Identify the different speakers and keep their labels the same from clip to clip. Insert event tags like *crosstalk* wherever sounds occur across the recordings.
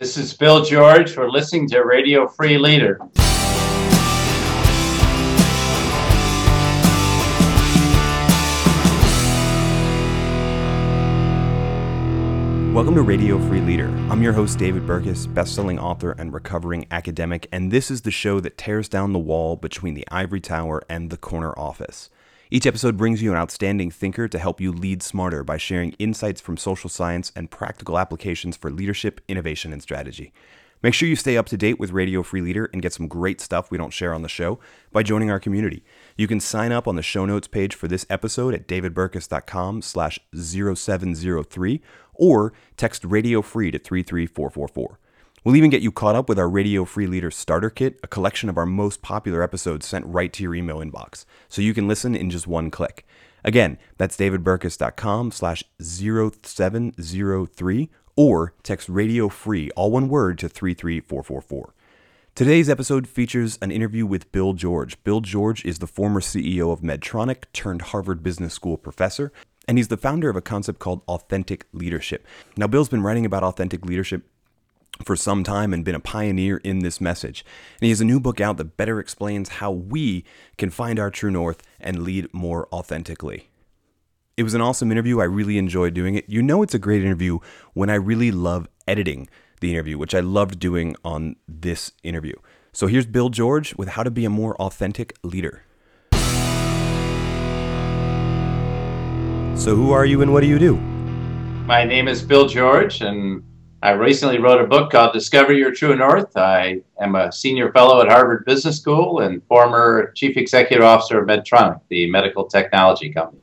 Speaker 1: This is Bill George. We're listening to Radio Free Leader.
Speaker 2: Welcome to Radio Free Leader. I'm your host, David Burkus, best-selling author and recovering academic, and this is the show that tears down the wall between the ivory tower and the corner office. Each episode brings you an outstanding thinker to help you lead smarter by sharing insights from social science and practical applications for leadership, innovation, and strategy. Make sure you stay up to date with Radio Free Leader and get some great stuff we don't share on the show by joining our community. You can sign up on the show notes page for this episode at davidburkus.com slash 0703 or text Radio Free to 33444. We'll even get you caught up with our Radio Free Leader Starter Kit, a collection of our most popular episodes sent right to your email inbox, so you can listen in just one click. Again, that's davidburkus.com slash 0703 or text Radio Free, all one word, to 33444. Today's episode features an interview with Bill George. Bill George is the former CEO of Medtronic turned Harvard Business School professor, and he's the founder of a concept called authentic leadership. Now, Bill's been writing about authentic leadership for some time and been a pioneer in this message. And he has a new book out that better explains how we can find our true north and lead more authentically. It was an awesome interview. I really enjoyed doing it. You know, it's a great interview when I really love editing the interview, which I loved doing on this interview. So here's Bill George with how to be a more authentic leader. So, who are you and what do you do?
Speaker 1: My name is Bill George, and I recently wrote a book called Discover Your True North. I am a senior fellow at Harvard Business School and former chief executive officer of Medtronic, the medical technology company.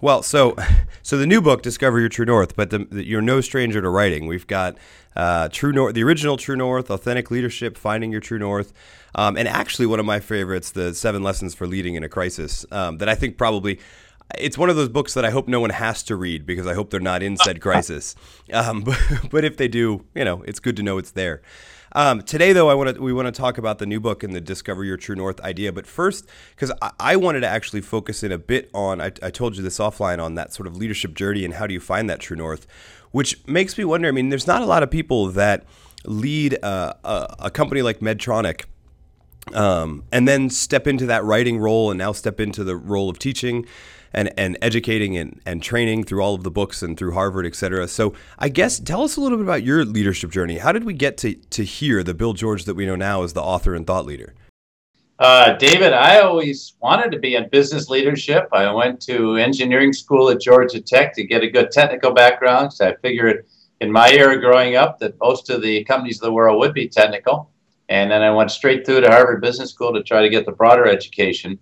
Speaker 2: Well, so so the new book, Discover Your True North, but the, the, you're no stranger to writing. We've got uh, True North, the original True North, Authentic Leadership, Finding Your True North, um, and actually one of my favorites, the Seven Lessons for Leading in a Crisis, um, that I think probably it's one of those books that I hope no one has to read because I hope they're not in said crisis. *laughs* Um, but, *laughs* but if they do, you know, it's good to know it's there. Um, today, though, I want to we want to talk about the new book and the Discover Your True North idea. But first, because I, I, wanted to actually focus in a bit on, I, I told you this offline on that sort of leadership journey and how do you find that true north, which makes me wonder. I mean, there's not a lot of people that lead uh, a, a company like Medtronic. Um, and then step into that writing role and now step into the role of teaching and, and educating and, and training through all of the books and through Harvard, et cetera. So I guess tell us a little bit about your leadership journey. How did we get to, to here the Bill George that we know now as the author and thought leader?
Speaker 1: Uh, David, I always wanted to be in business leadership. I went to engineering school at Georgia Tech to get a good technical background. So I figured in my era growing up that most of the companies of the world would be technical. And then I went straight through to Harvard Business School to try to get the broader education.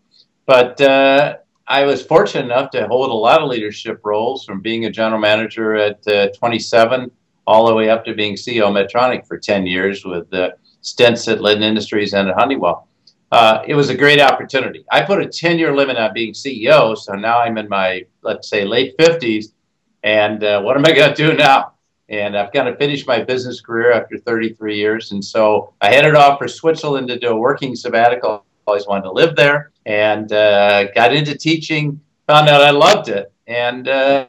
Speaker 1: But uh, I was fortunate enough to hold a lot of leadership roles from being a general manager at uh, 27 all the way up to being CEO of Medtronic for 10 years with uh, stints at Litton Industries and at Honeywell. Uh, it was a great opportunity. I put a 10 year limit on being CEO, so now I'm in my, let's say, late 50s. And uh, what am I going to do now? And I've kind of finished my business career after 33 years. And so I headed off for Switzerland to do a working sabbatical. Always wanted to live there and uh, got into teaching. Found out I loved it, and uh,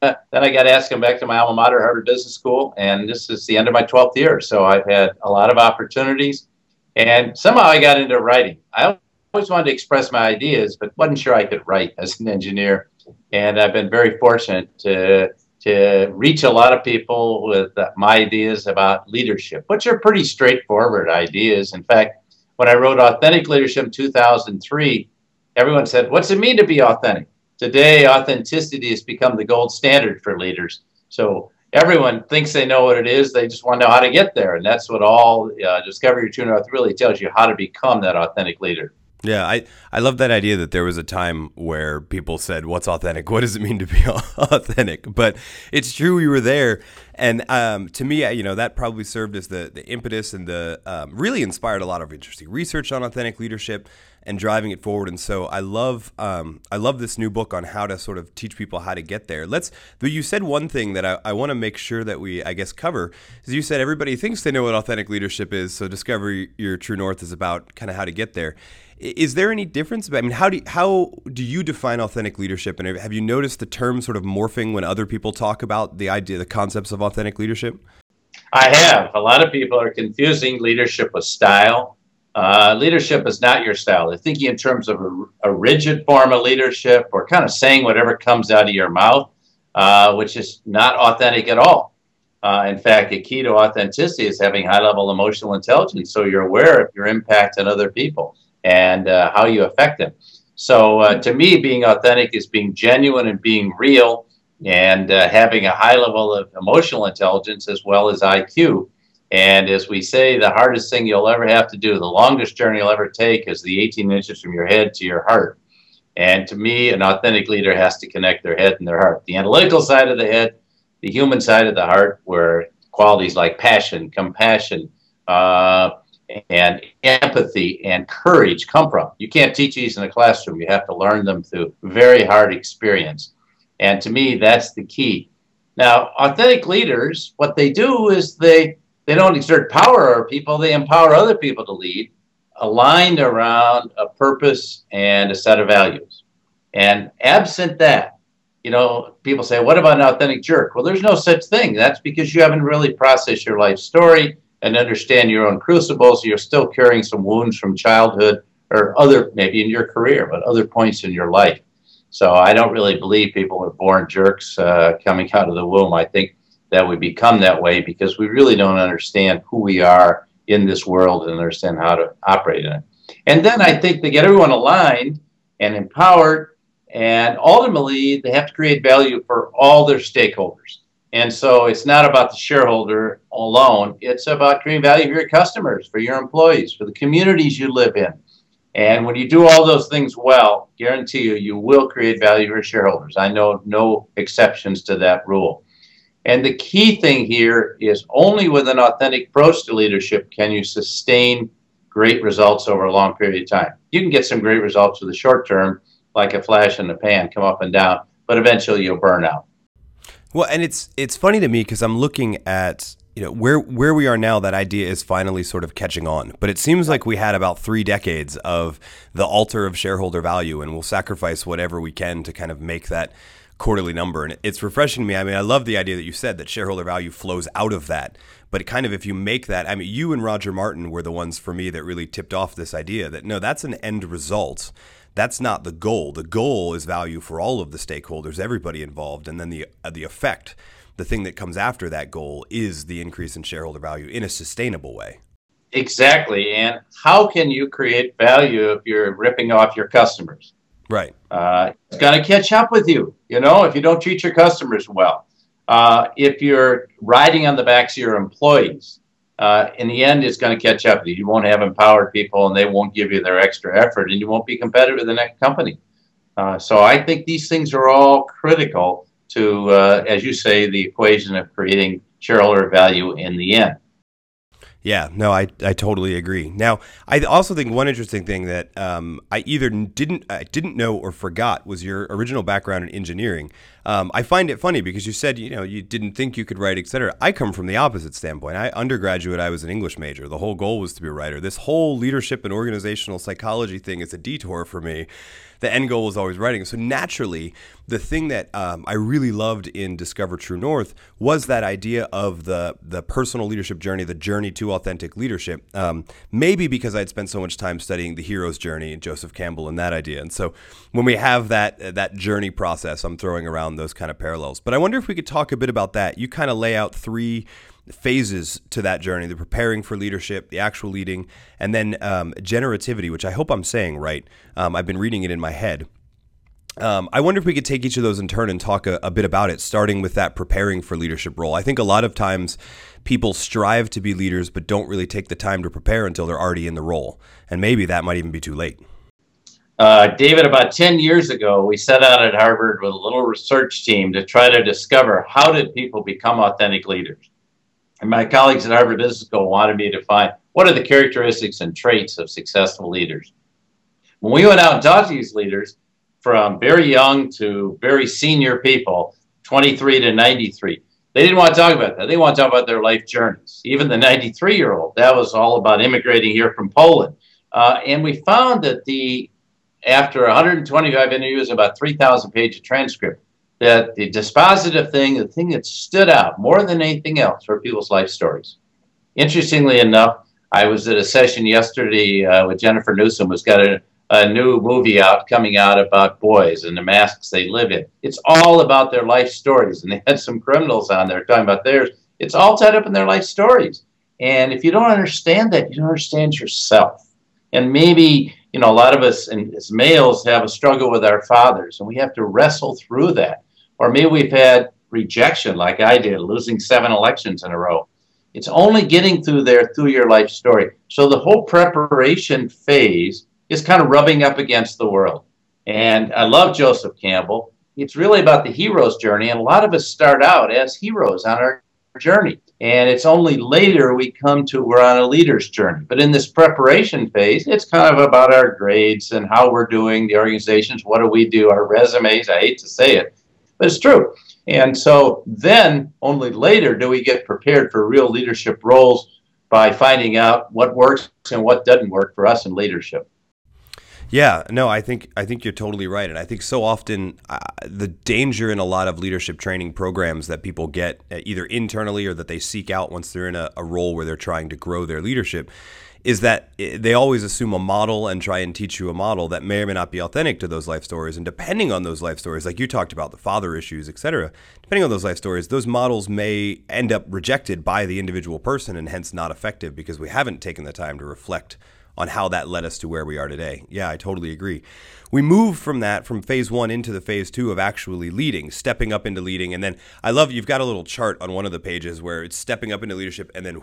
Speaker 1: then I got asked to come back to my alma mater, Harvard Business School, and this is the end of my 12th year. So I've had a lot of opportunities, and somehow I got into writing. I always wanted to express my ideas, but wasn't sure I could write as an engineer. And I've been very fortunate to to reach a lot of people with my ideas about leadership, which are pretty straightforward ideas. In fact, when I wrote Authentic Leadership in 2003, everyone said, What's it mean to be authentic? Today, authenticity has become the gold standard for leaders. So everyone thinks they know what it is. They just want to know how to get there. And that's what all uh, Discover Your True North really tells you how to become that authentic leader.
Speaker 2: Yeah, I, I love that idea that there was a time where people said, What's authentic? What does it mean to be *laughs* authentic? But it's true, we were there. And um, to me, you know, that probably served as the, the impetus and the um, really inspired a lot of interesting research on authentic leadership and driving it forward. And so I love um, I love this new book on how to sort of teach people how to get there. Let's. You said one thing that I, I want to make sure that we I guess cover is you said everybody thinks they know what authentic leadership is. So discover your true north is about kind of how to get there. Is there any difference? I mean, how do you, how do you define authentic leadership? And have you noticed the term sort of morphing when other people talk about the idea, the concepts of authentic leadership?
Speaker 1: I have. A lot of people are confusing leadership with style. Uh, leadership is not your style. They're thinking in terms of a, a, rigid form of leadership or kind of saying whatever comes out of your mouth, uh, which is not authentic at all. Uh, in fact, a key to authenticity is having high level emotional intelligence so you're aware of your impact on other people and uh, how you affect them. So, uh, to me, being authentic is being genuine and being real and uh, having a high level of emotional intelligence as well as IQ. And as we say, the hardest thing you'll ever have to do, the longest journey you'll ever take, is the 18 inches from your head to your heart. And to me, an authentic leader has to connect their head and their heart. The analytical side of the head, the human side of the heart, where qualities like passion, compassion, uh, and empathy and courage come from. You can't teach these in a classroom. You have to learn them through very hard experience. And to me, that's the key. Now, authentic leaders, what they do is they they don't exert power over people, they empower other people to lead, aligned around a purpose and a set of values. And absent that, you know, people say, what about an authentic jerk? Well, there's no such thing. That's because you haven't really processed your life story and understand your own crucibles. You're still carrying some wounds from childhood or other, maybe in your career, but other points in your life. So I don't really believe people are born jerks uh, coming out of the womb. I think that we become that way because we really don't understand who we are in this world and understand how to operate in it. And then I think they get everyone aligned and empowered, and ultimately they have to create value for all their stakeholders. And so it's not about the shareholder alone, it's about creating value for your customers, for your employees, for the communities you live in. And when you do all those things well, guarantee you, you will create value for shareholders. I know no exceptions to that rule. And the key thing here is only with an authentic approach to leadership can you sustain great results over a long period of time. You can get some great results for the short term, like a flash in the pan, come up and down, but eventually you'll burn out.
Speaker 2: Well, and it's it's funny to me because I'm looking at you know where where we are now. That idea is finally sort of catching on, but it seems like we had about three decades of the altar of shareholder value, and we'll sacrifice whatever we can to kind of make that quarterly number. And it's refreshing to me. I mean, I love the idea that you said that shareholder value flows out of that. But kind of if you make that, I mean, you and Roger Martin were the ones for me that really tipped off this idea that no, that's an end result. That's not the goal. The goal is value for all of the stakeholders, everybody involved, and then the uh, the effect, the thing that comes after that goal is the increase in shareholder value in a sustainable way.
Speaker 1: Exactly. And how can you create value if you're ripping off your customers?
Speaker 2: Right.
Speaker 1: Uh, it's going to catch up with you, you know, if you don't treat your customers well. Uh, if you're riding on the backs of your employees, uh, in the end, it's going to catch up you. Won't have empowered people and they won't give you their extra effort and you won't be competitive with the next company. Uh, so I think these things are all critical to, uh, as you say, the equation of creating shareholder value in the end.
Speaker 2: Yeah, no, I, I totally agree. Now, I also think one interesting thing that um, I either didn't I didn't know or forgot was your original background in engineering. Um, I find it funny because you said you know you didn't think you could write, etc. I come from the opposite standpoint. I undergraduate, I was an English major. The whole goal was to be a writer. This whole leadership and organizational psychology thing is a detour for me the end goal was always writing. So naturally, the thing that um, I really loved in Discover True North was that idea of the the personal leadership journey, the journey to authentic leadership. Um, maybe because I'd spent so much time studying the hero's journey and Joseph Campbell and that idea. And so when we have that that journey process, I'm throwing around those kind of parallels. But I wonder if we could talk a bit about that. You kind of lay out three phases to that journey the preparing for leadership, the actual leading, and then um, generativity, which I hope I'm saying right. Um, I've been reading it in my head. Um, I wonder if we could take each of those in turn and talk a, a, bit about it, starting with that preparing for leadership role. I think a lot of times people strive to be leaders, but don't really take the time to prepare until they're already in the role. And maybe that might even be too late.
Speaker 1: Uh, David, about 10 years ago, we set out at Harvard with a little research team to try to discover how did people become authentic leaders. And my colleagues at Harvard Business School wanted me to find what are the characteristics and traits of successful leaders. When we went out and talked to these leaders, from very young to very senior people, 23 to 93, they didn't want to talk about that. They want to talk about their life journeys. Even the 93 year old, that was all about immigrating here from Poland. Uh, and we found that the after 125 interviews, about 3,000 page of transcript, that the dispositive thing, the thing that stood out more than anything else, were people's life stories. Interestingly enough, I was at a session yesterday uh, with Jennifer Newsom, who's got a, a new movie out coming out about boys and the masks they live in. It's all about their life stories, and they had some criminals on there talking about theirs. It's all tied up in their life stories. And if you don't understand that, you don't understand yourself. And maybe, you know, a lot of us and as males have a struggle with our fathers, and we have to wrestle through that. Or maybe we've had rejection, like I did, losing seven elections in a row. It's only getting through there through your life story. So the whole preparation phase is kind of rubbing up against the world. And I love Joseph Campbell. It's really about the hero's journey. And a lot of us start out as heroes on our journey. And it's only later we come to we're on a leader's journey. But in this preparation phase, it's kind of about our grades and how we're doing, the organizations, what do we do, our resumes. I hate to say it, but it's true. And so then only later do we get prepared for real leadership roles by finding out what works and what doesn't work for us in leadership.
Speaker 2: Yeah, no, I think I think you're totally right, and I think so often uh, the danger in a lot of leadership training programs that people get uh, either internally or that they seek out once they're in a, a role where they're trying to grow their leadership is that uh, they always assume a model and try and teach you a model that may or may not be authentic to those life stories. And depending on those life stories, like you talked about the father issues, etc., depending on those life stories, those models may end up rejected by the individual person and hence not effective because we haven't taken the time to reflect on how that led us to where we are today. Yeah, I totally agree. We move from that, from phase one into the phase two of actually leading, stepping up into leading. And then I love you've got a little chart on one of the pages where it's stepping up into leadership and then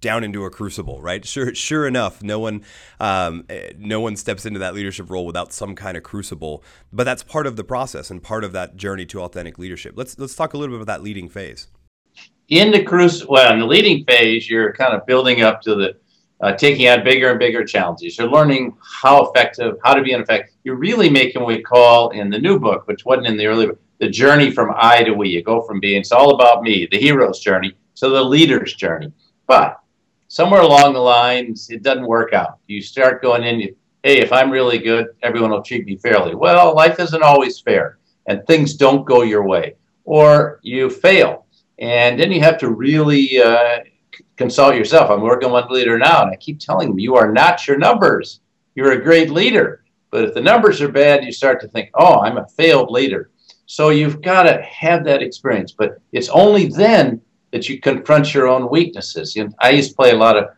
Speaker 2: down into a crucible, right? Sure, sure enough, no one, um, eh, no one steps into that leadership role without some kind of crucible. But that's part of the process and part of that journey to authentic leadership. Let's let's talk a little bit about that leading phase.
Speaker 1: In the crucible, well, in the leading phase, you're kind of building up to the uh, taking on bigger and bigger challenges. You're learning how effective, how to be an effective. You're really making what we call in the new book, which wasn't in the early book, the journey from I to we. You go from being it's all about me, the hero's journey, to the leader's journey. But somewhere along the lines, it doesn't work out. You start going in, you, hey, if I'm really good, everyone will treat me fairly. Well, life isn't always fair, and things don't go your way, or you fail. And then you have to really uh, consult yourself. I'm working one leader now, and I keep telling them, you are not your numbers. You're a great leader. But if the numbers are bad, you start to think, oh, I'm a failed leader. So you've got to have that experience. But it's only then that you confront your own weaknesses. You know, I used to play a lot of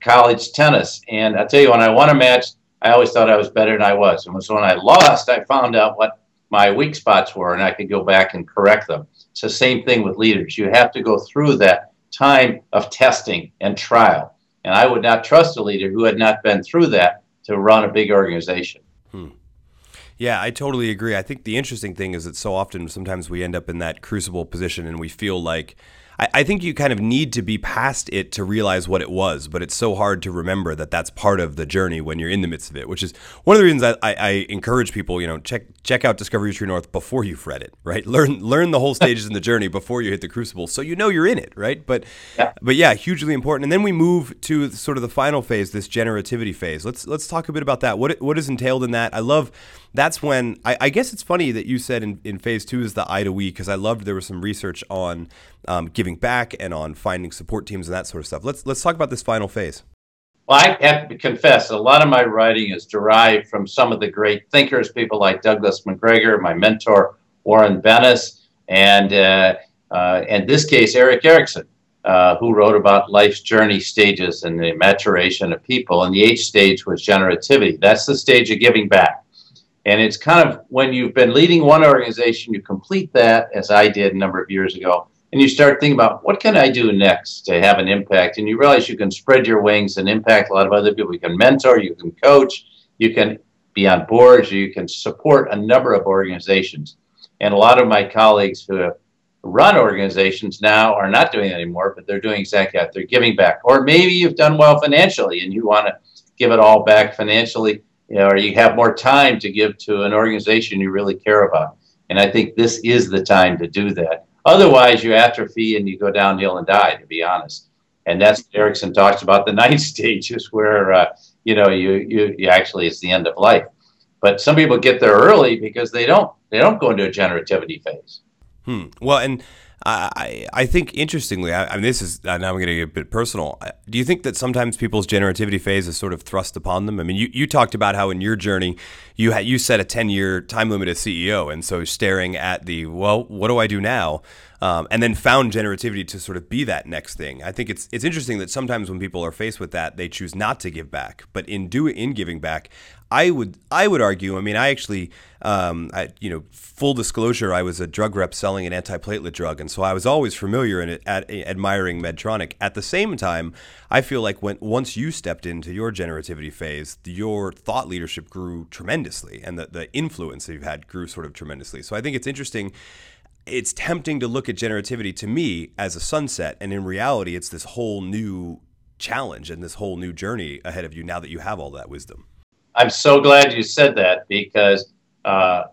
Speaker 1: college tennis, and I tell you, when I won a match, I always thought I was better than I was. And so when I lost, I found out what my weak spots were, and I could go back and correct them. It's the same thing with leaders. You have to go through that time of testing and trial. And I would not trust a leader who had not been through that to run a big organization. Hmm.
Speaker 2: Yeah, I totally agree. I think the interesting thing is that so often sometimes we end up in that crucible position and we feel like I, I think you kind of need to be past it to realize what it was, but it's so hard to remember that that's part of the journey when you're in the midst of it, which is one of the reasons I, I, I encourage people, you know, check check out Discovery True North before you've read it, right? *laughs* Learn learn the whole stages in the journey before you hit the crucible, so you know you're in it, right? But yeah. but yeah, hugely important. And then we move to sort of the final phase, this generativity phase. Let's let's talk a bit about that. What what is entailed in that? I love that's when I, I guess it's funny that you said in, in phase two is the I to we because I loved there was some research on um, giving back and on finding support teams and that sort of stuff. Let's let's talk about this final phase.
Speaker 1: Well, I have to confess, a lot of my writing is derived from some of the great thinkers, people like Douglas McGregor, my mentor Warren Bennis, and uh, uh, in this case, Erik Erikson, uh, who wrote about life's journey stages and the maturation of people. And the eighth stage was generativity. That's the stage of giving back. And it's kind of when you've been leading one organization, you complete that, as I did a number of years ago, and you start thinking about what can I do next to have an impact, and you realize you can spread your wings and impact a lot of other people. You can mentor, you can coach, you can be on boards, you can support a number of organizations. And a lot of my colleagues who have run organizations now are not doing it anymore, but they're doing exactly that. They're giving back. Or maybe you've done well financially and you want to give it all back financially, you know, or you have more time to give to an organization you really care about. And I think this is the time to do that. Otherwise, you atrophy and you go downhill and die, to be honest. And that's Erikson talks about the *laughs* ninth stages where, uh, you know, you, you, you actually, it's the end of life. But some people get there early because they don't, they don't go into a generativity phase.
Speaker 2: Hmm. Well, and I, I think interestingly, I, I mean, this is now I'm going to get a bit personal. Do you think that sometimes people's generativity phase is sort of thrust upon them? I mean, you, you talked about how in your journey you had you set a 10 year time limit as CEO, and so staring at the well, what do I do now? Um, and then found generativity to sort of be that next thing. I think it's it's interesting that sometimes when people are faced with that, they choose not to give back. But in do in giving back, I would I would argue. I mean, I actually, um, I, you know, full disclosure, I was a drug rep selling an antiplatelet drug, and so I was always familiar and admiring Medtronic. At the same time, I feel like when once you stepped into your generativity phase, your thought leadership grew tremendously, and the the influence that you've had grew sort of tremendously. So I think it's interesting. It's tempting to look at generativity to me as a sunset, and in reality, it's this whole new challenge and this whole new journey ahead of you now that you have all that wisdom.
Speaker 1: I'm so glad you said that because uh,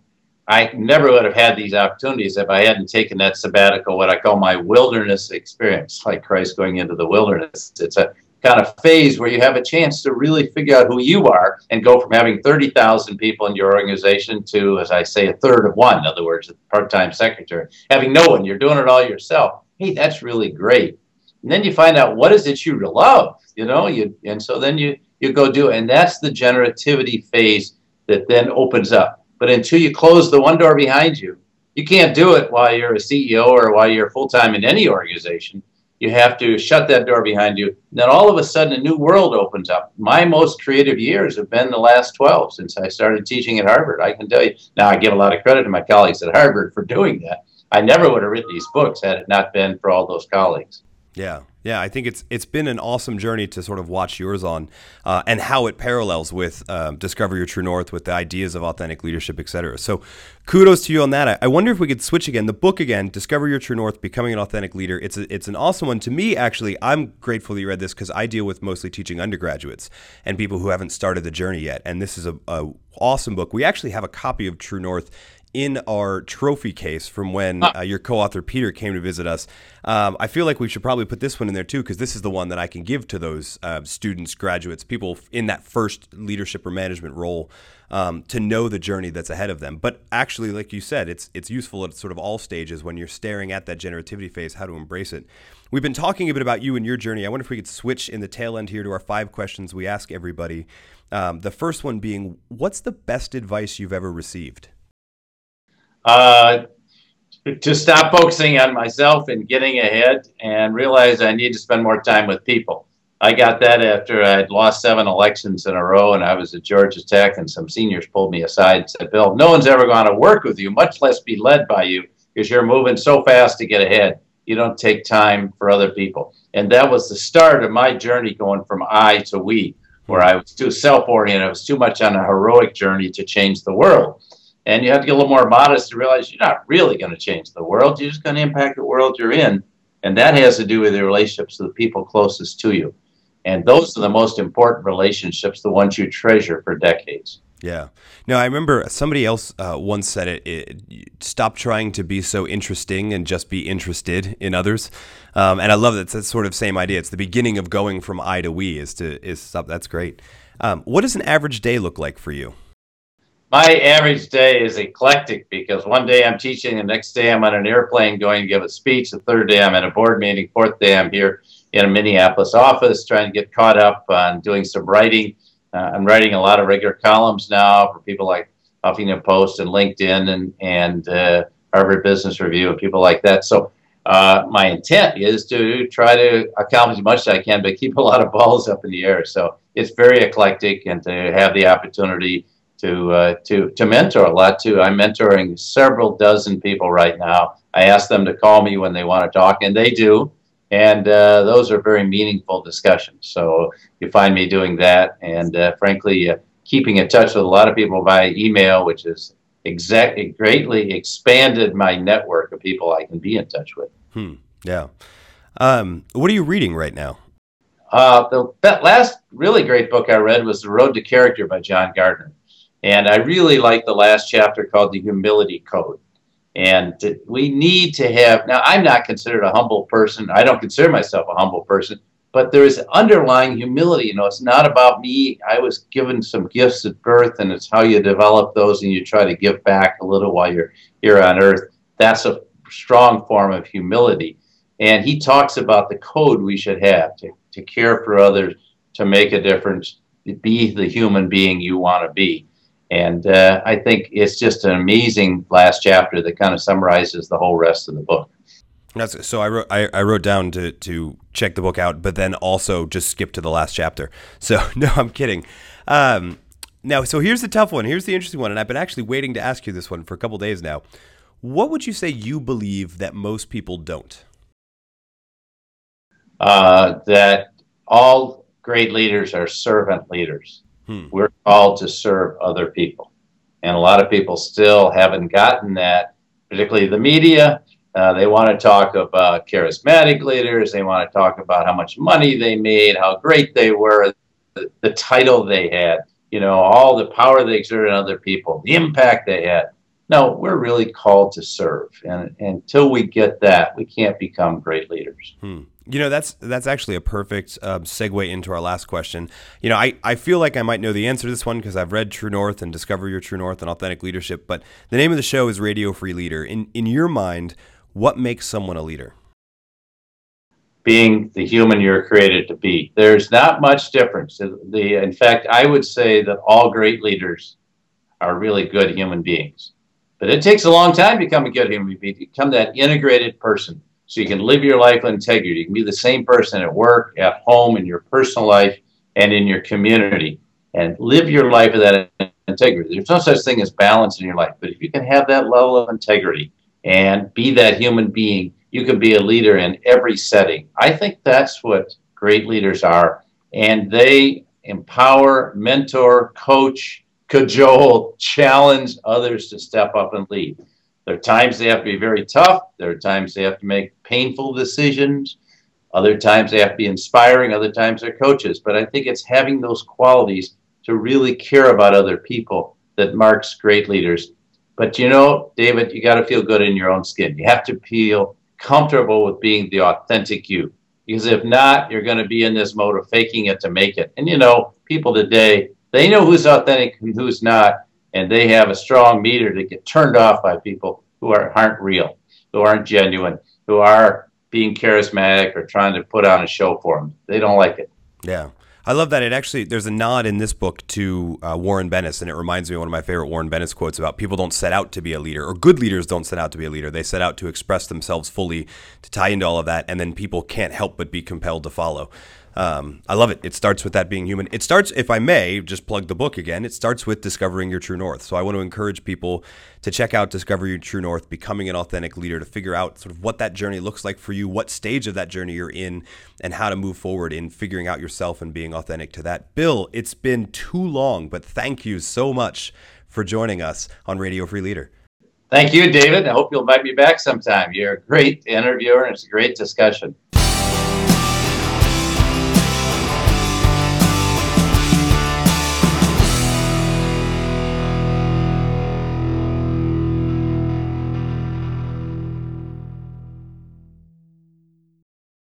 Speaker 1: I never would have had these opportunities if I hadn't taken that sabbatical, what I call my wilderness experience, like Christ going into the wilderness. It's a kind of phase where you have a chance to really figure out who you are and go from having 30,000 people in your organization to, as I say, a third of one. In other words, a part time secretary. Having no one, you're doing it all yourself. Hey, that's really great. And then you find out what is it you love, you know, you and so then you you go do it. And that's the generativity phase that then opens up. But until you close the one door behind you, you can't do it while you're a CEO or while you're full time in any organization. You have to shut that door behind you. And Then all of a sudden, a new world opens up. My most creative years have been the last 12 since I started teaching at Harvard. I can tell you. Now, I give a lot of credit to my colleagues at Harvard for doing that. I never would have written these books had it not been for all those colleagues.
Speaker 2: Yeah, yeah, I think it's it's been an awesome journey to sort of watch yours on, uh, and how it parallels with um, Discover Your True North, with the ideas of authentic leadership, et cetera. So, kudos to you on that. I, I, wonder if we could switch again. The book again, Discover Your True North: Becoming an Authentic Leader. It's a, it's an awesome one to me. Actually, I'm grateful that you read this because I deal with mostly teaching undergraduates and people who haven't started the journey yet. And this is a, a awesome book. We actually have a copy of True North in our trophy case from when uh, your co-author Peter came to visit us. Um, I feel like we should probably put this one in there too because this is the one that I can give to those uh, students, graduates, people in that first leadership or management role um, to know the journey that's ahead of them. But actually, like you said, it's it's useful at sort of all stages when you're staring at that generativity phase, how to embrace it. We've been talking a bit about you and your journey. I wonder if we could switch in the tail end here to our five questions we ask everybody. Um, the first one being, what's the best advice you've ever received?
Speaker 1: Uh, to stop focusing on myself and getting ahead and realize I need to spend more time with people. I got that after I'd lost seven elections in a row and I was at Georgia Tech and some seniors pulled me aside and said, Bill, no one's ever going to work with you, much less be led by you because you're moving so fast to get ahead. You don't take time for other people. And that was the start of my journey going from I to we, where I was too self oriented. I was too much on a heroic journey to change the world. And you have to get a little more modest to realize you're not really going to change the world. You're just going to impact the world you're in. And that has to do with the relationships of the people closest to you. And those are the most important relationships, the ones you treasure for decades.
Speaker 2: Yeah. No, I remember somebody else uh, once said it, it, Stop trying to be so interesting and just be interested in others. Um, and I love that. It's that sort of same idea. It's the beginning of going from I to we. Is to is stop. That's great. Um, what does an average day look like for you?
Speaker 1: My average day is eclectic because one day I'm teaching, the next day I'm on an airplane going to give a speech, the third day I'm at a board meeting, fourth day I'm here in a Minneapolis office trying to get caught up on doing some writing. Uh, I'm writing a lot of regular columns now for people like Huffington Post and LinkedIn and and uh, Harvard Business Review and people like that. So uh, my intent is to try to accomplish as much as I can, but keep a lot of balls up in the air. So it's very eclectic, and to have the opportunity to uh, to to mentor a lot too. I'm mentoring several dozen people right now. I ask them to call me when they want to talk, and they do. And uh, those are very meaningful discussions. So you find me doing that, and uh, frankly, uh, keeping in touch with a lot of people via email, which has exactly greatly expanded my network of people I can be in touch with.
Speaker 2: Hmm. Yeah. Um, what are you reading right now?
Speaker 1: Uh, the last really great book I read was The Road to Character by John Gardner. And I really like the last chapter called the Humility Code. And we need to have, now I'm not considered a humble person. I don't consider myself a humble person, but there is underlying humility. You know, it's not about me. I was given some gifts at birth, and it's how you develop those and you try to give back a little while you're here on earth. That's a strong form of humility. And he talks about the code we should have to, to care for others, to make a difference, to be the human being you want to be. And uh, I think it's just an amazing last chapter that kind of summarizes the whole rest of the book.
Speaker 2: That's, so I wrote I, I, wrote down to, to check the book out, but then also just skip to the last chapter. *laughs* So no, I'm kidding. Um, now, so here's the tough one. Here's the interesting one, and I've been actually waiting to ask you this one for a couple days now. What would you say you believe that most people don't?
Speaker 1: Uh, that all great leaders are servant leaders. Hmm. We're called to serve other people. And a lot of people still haven't gotten that, particularly the media. Uh, they want to talk about charismatic leaders. They want to talk about how much money they made, how great they were, the, the title they had, you know, all the power they exerted on other people, the impact they had. No, we're really called to serve. And, and until we get that, we can't become great leaders.
Speaker 2: Hmm. You know, that's that's actually a perfect uh, segue into our last question. You know, I, I feel like I might know the answer to this one because I've read True North and Discover Your True North and Authentic Leadership. But the name of the show is Radio Free Leader. In in your mind, what makes someone a leader?
Speaker 1: Being the human you're created to be. There's not much difference. The in fact, I would say that all great leaders are really good human beings. But it takes a long time to become a good human being, to become that integrated person so you can live your life with integrity. You can be the same person at work, at home, in your personal life, and in your community, and live your life with that integrity. There's no such thing as balance in your life, but if you can have that level of integrity and be that human being, you can be a leader in every setting. I think that's what great leaders are, and they empower, mentor, coach, cajole, challenge others to step up and lead. There are times they have to be very tough. There are times they have to make painful decisions. Other times they have to be inspiring. Other times they're coaches. But I think it's having those qualities to really care about other people that marks great leaders. But you know, David, you got to feel good in your own skin. You have to feel comfortable with being the authentic you. Because if not, you're going to be in this mode of faking it to make it. And you know, people today, they know who's authentic and who's not and they have a strong meter to get turned off by people who are, aren't real, who aren't genuine, who are being charismatic or trying to put on a show for them. They don't like it.
Speaker 2: Yeah. I love that. It actually, there's a nod in this book to uh, Warren Bennis, and it reminds me of one of my favorite Warren Bennis quotes about people don't set out to be a leader, or good leaders don't set out to be a leader. They set out to express themselves fully, to tie into all of that, and then people can't help but be compelled to follow. Um, I love it. It starts with that being human. It starts, if I may, just plug the book again. It starts with discovering your true north. So I want to encourage people to check out Discover Your True North, becoming an authentic leader, to figure out sort of what that journey looks like for you, what stage of that journey you're in, and how to move forward in figuring out yourself and being authentic to that. Bill, it's been too long, but thank you so much for joining us on Radio Free Leader.
Speaker 1: Thank you, David. I hope you'll invite me back sometime. You're a great interviewer and it's a great discussion.